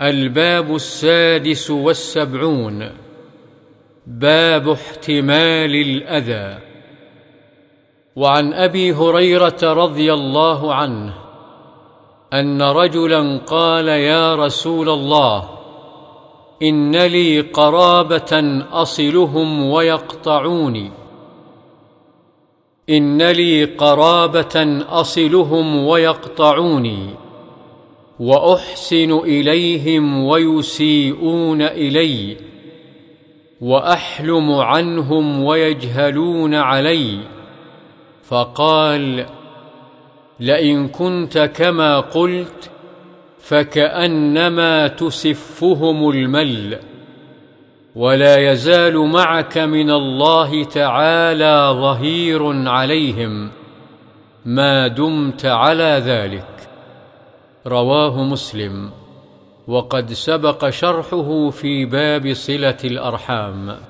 الباب السادس والسبعون. باب احتمال الأذى. وعن أبي هريرة رضي الله عنه أن رجلا قال يا رسول الله إن لي قرابة أصلهم ويقطعوني. إن لي قرابة أصلهم ويقطعوني. وأحسن إليهم ويسيئون إلي وأحلم عنهم ويجهلون علي فقال لئن كنت كما قلت فكأنما تسفهم المل ولا يزال معك من الله تعالى ظهير عليهم ما دمت على ذلك. رواه مسلم. وقد سبق شرحه في باب صلة الأرحام.